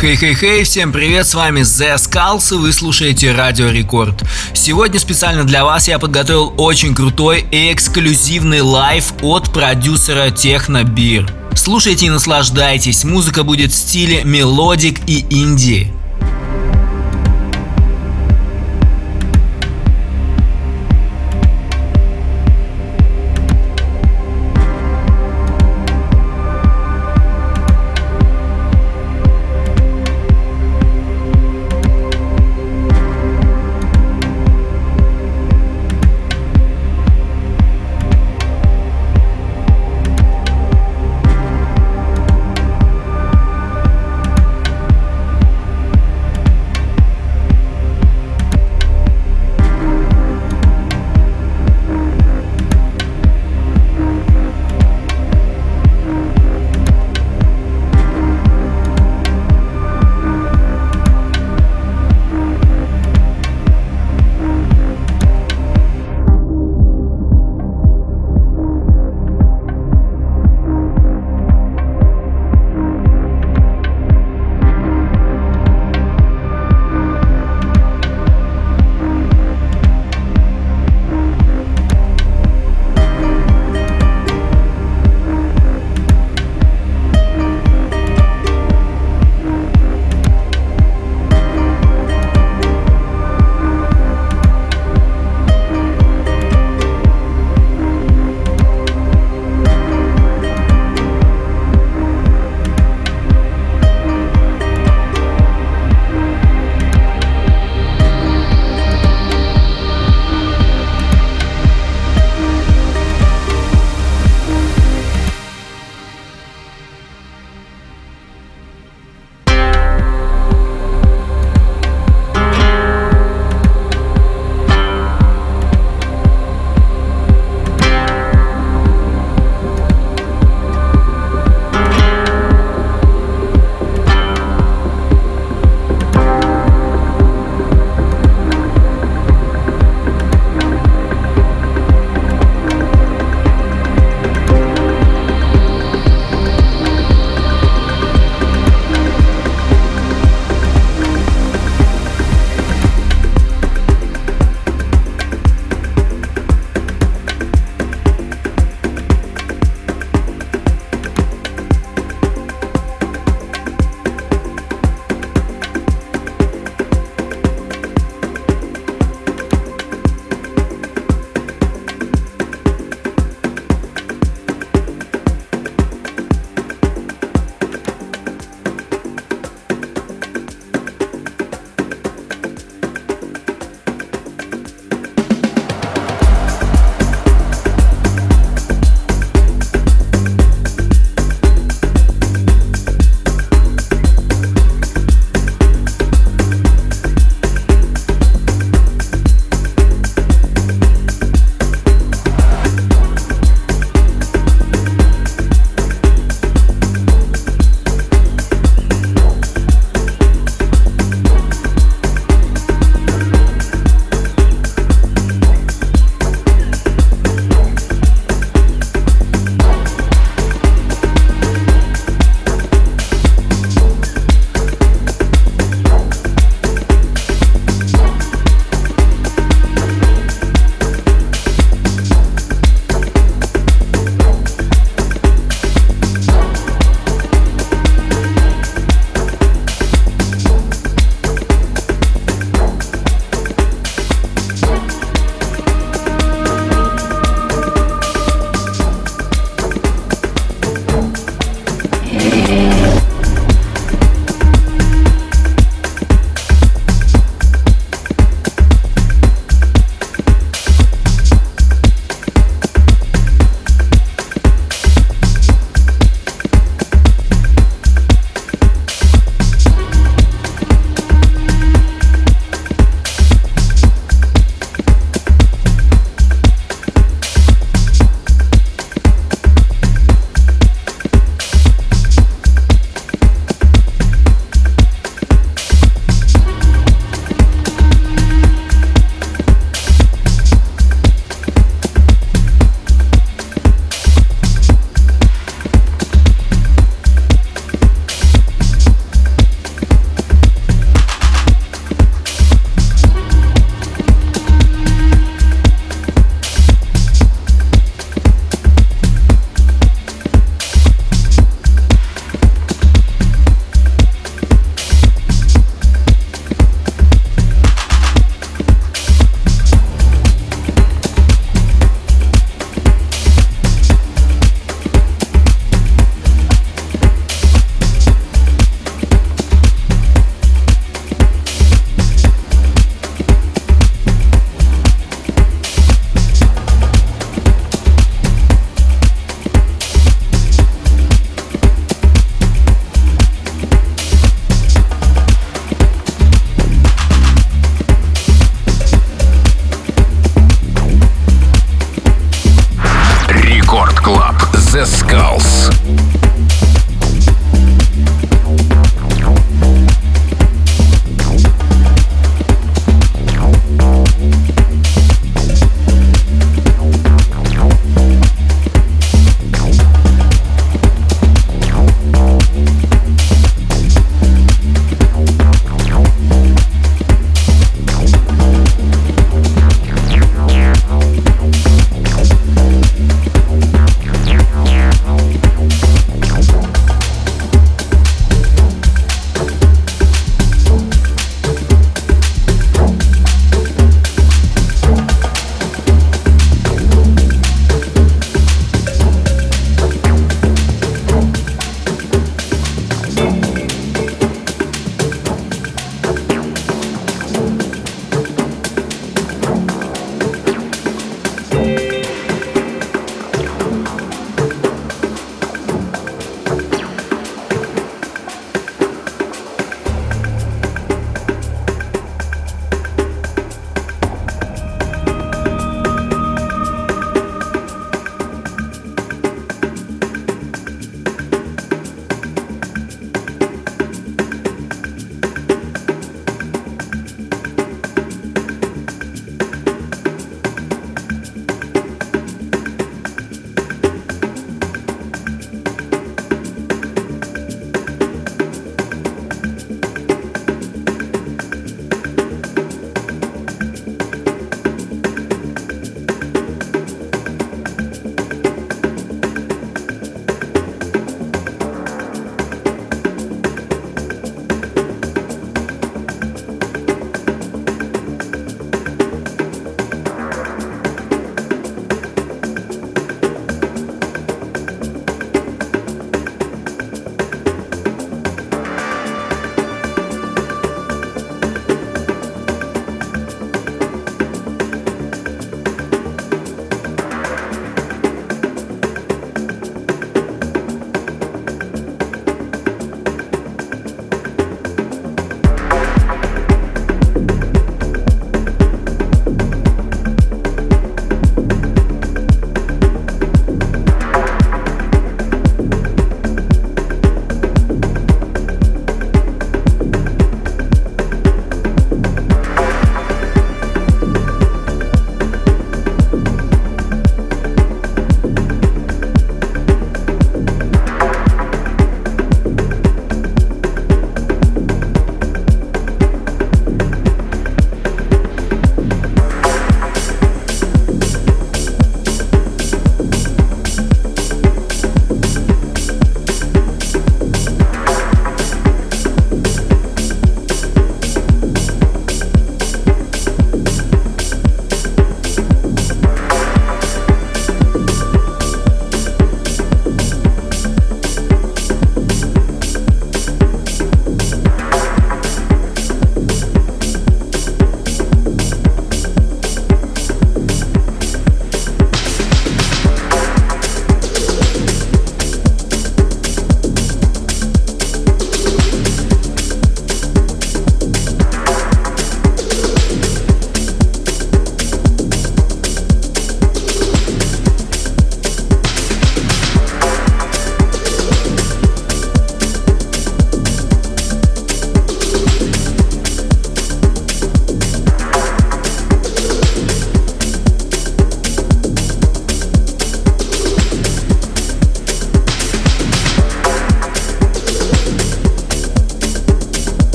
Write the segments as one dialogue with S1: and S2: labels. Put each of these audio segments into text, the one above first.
S1: Хей-хей-хей, всем привет, с вами The Skulls и вы слушаете Радио Рекорд. Сегодня специально для вас я подготовил очень крутой и эксклюзивный live от продюсера Techno Beer. Слушайте и наслаждайтесь, музыка будет в стиле melodic и инди.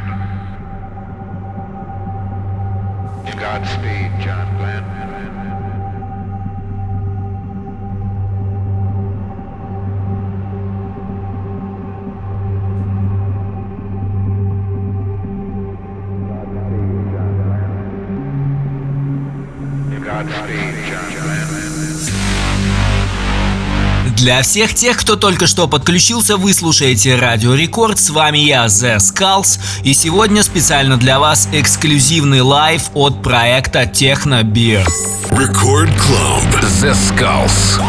S2: Turning.
S3: Godspeed, John Glenn.
S1: Для всех тех, кто только что подключился, вы слушаете Радио Рекорд. С вами я, The Skulls. И сегодня специально для вас эксклюзивный live от проекта Techno Beer.
S4: Record Club. The Skulls.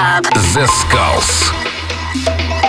S4: The Skulls.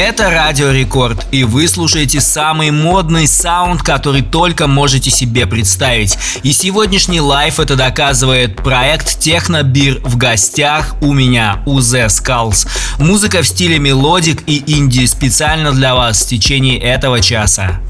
S1: Это Радио Рекорд, и вы слушаете самый модный саунд, который только можете себе представить. И сегодняшний live это доказывает проект Techno Beer в гостях у меня, у The Skulls. Музыка в стиле melodic и инди специально для вас в течение этого часа.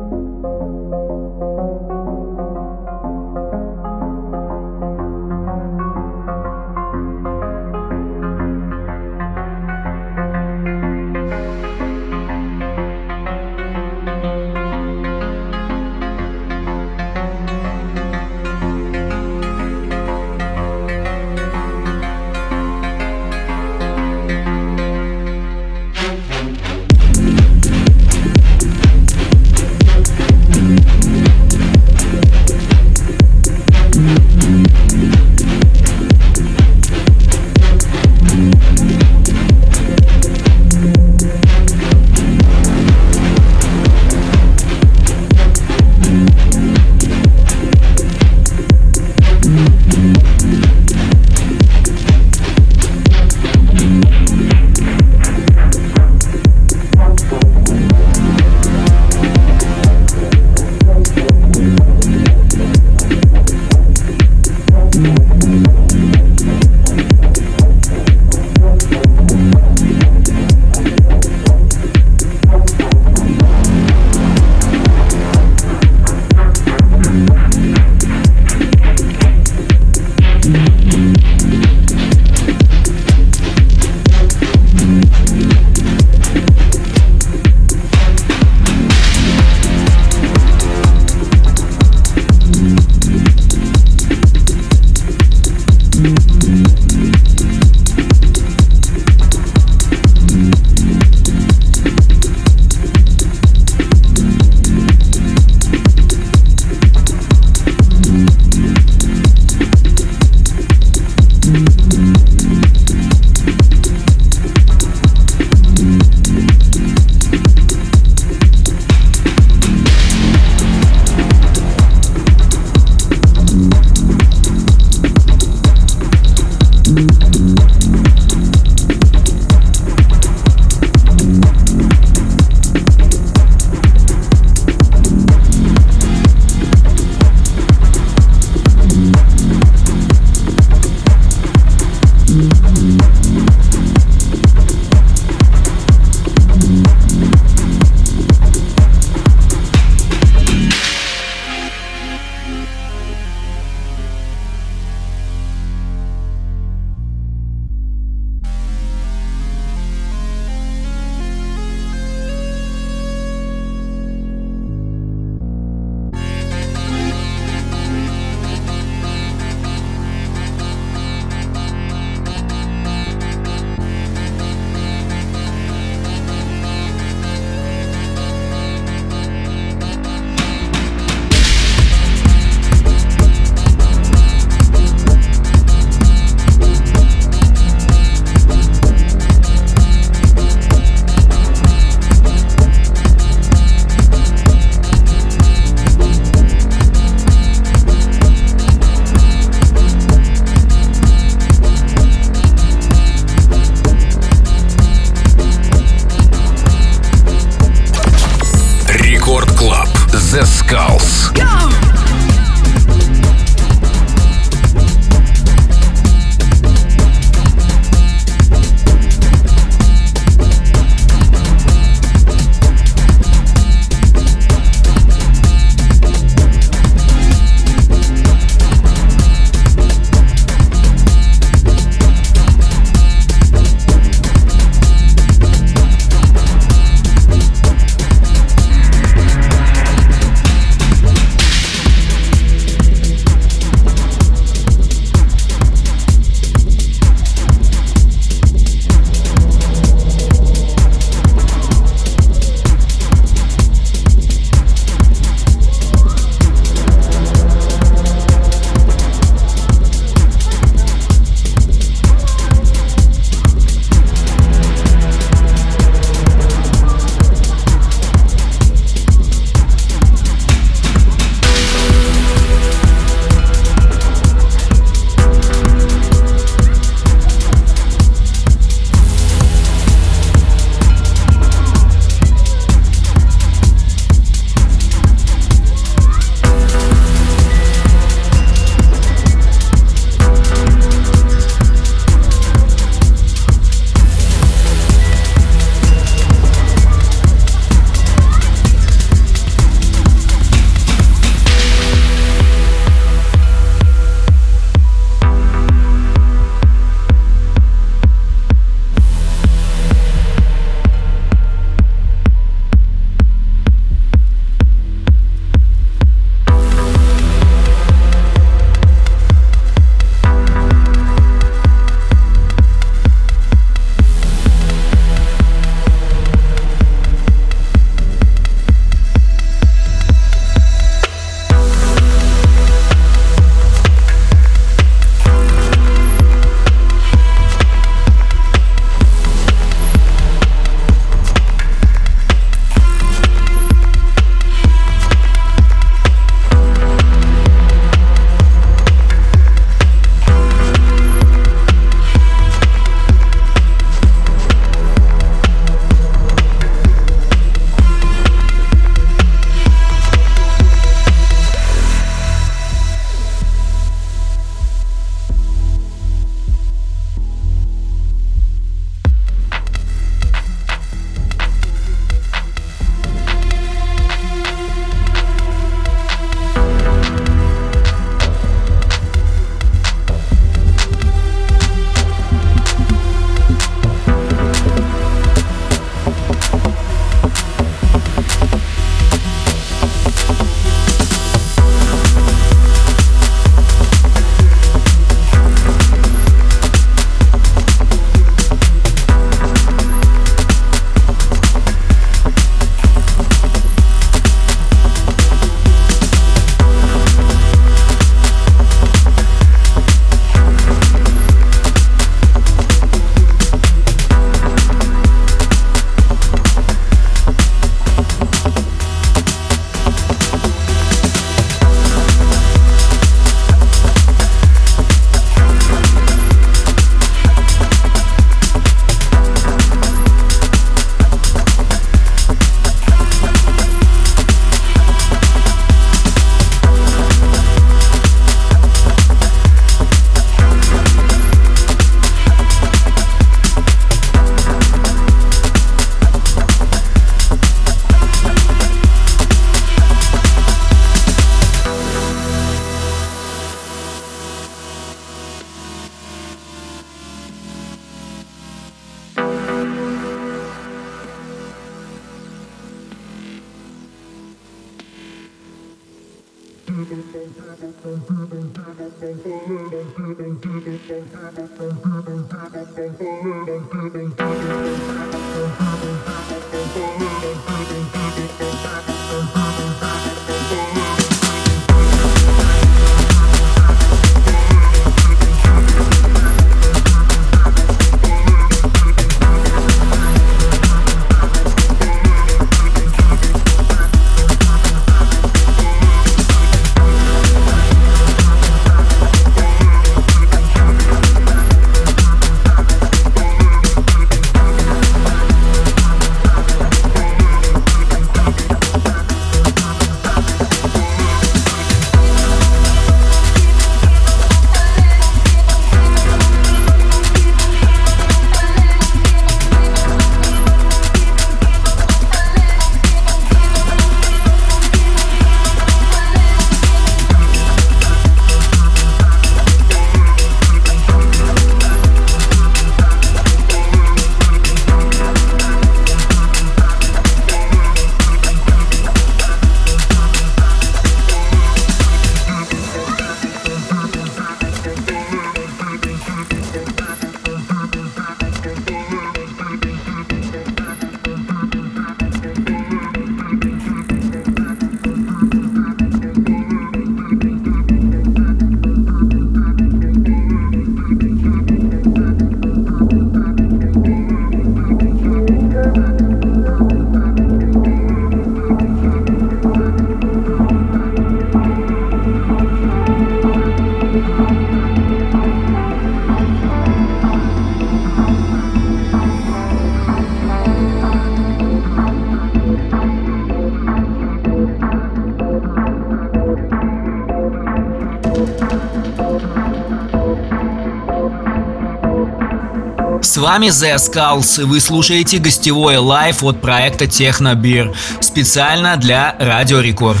S1: Вами The Skulls, и вы слушаете гостевой live от проекта Techno Beer, специально для Радио Рекорд.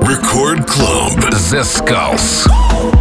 S4: Record Club The Skulls.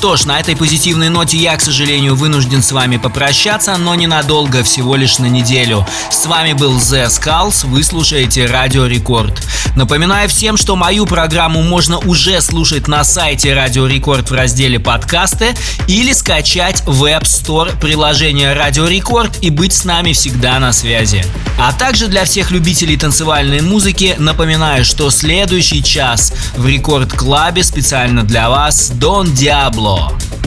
S1: Что ж, на этой позитивной ноте я, к сожалению, вынужден с вами попрощаться, но ненадолго, всего лишь на неделю. С вами был The Skulls, вы слушаете Радио Рекорд. Напоминаю всем, что мою программу можно уже слушать на сайте Радио Рекорд в разделе подкасты или скачать в App Store приложение Радио Рекорд и быть с нами всегда на связи. А также для всех любителей танцевальной музыки напоминаю, что следующий час в Рекорд Клабе специально для вас Don Diablo Law.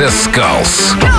S4: The Skulls.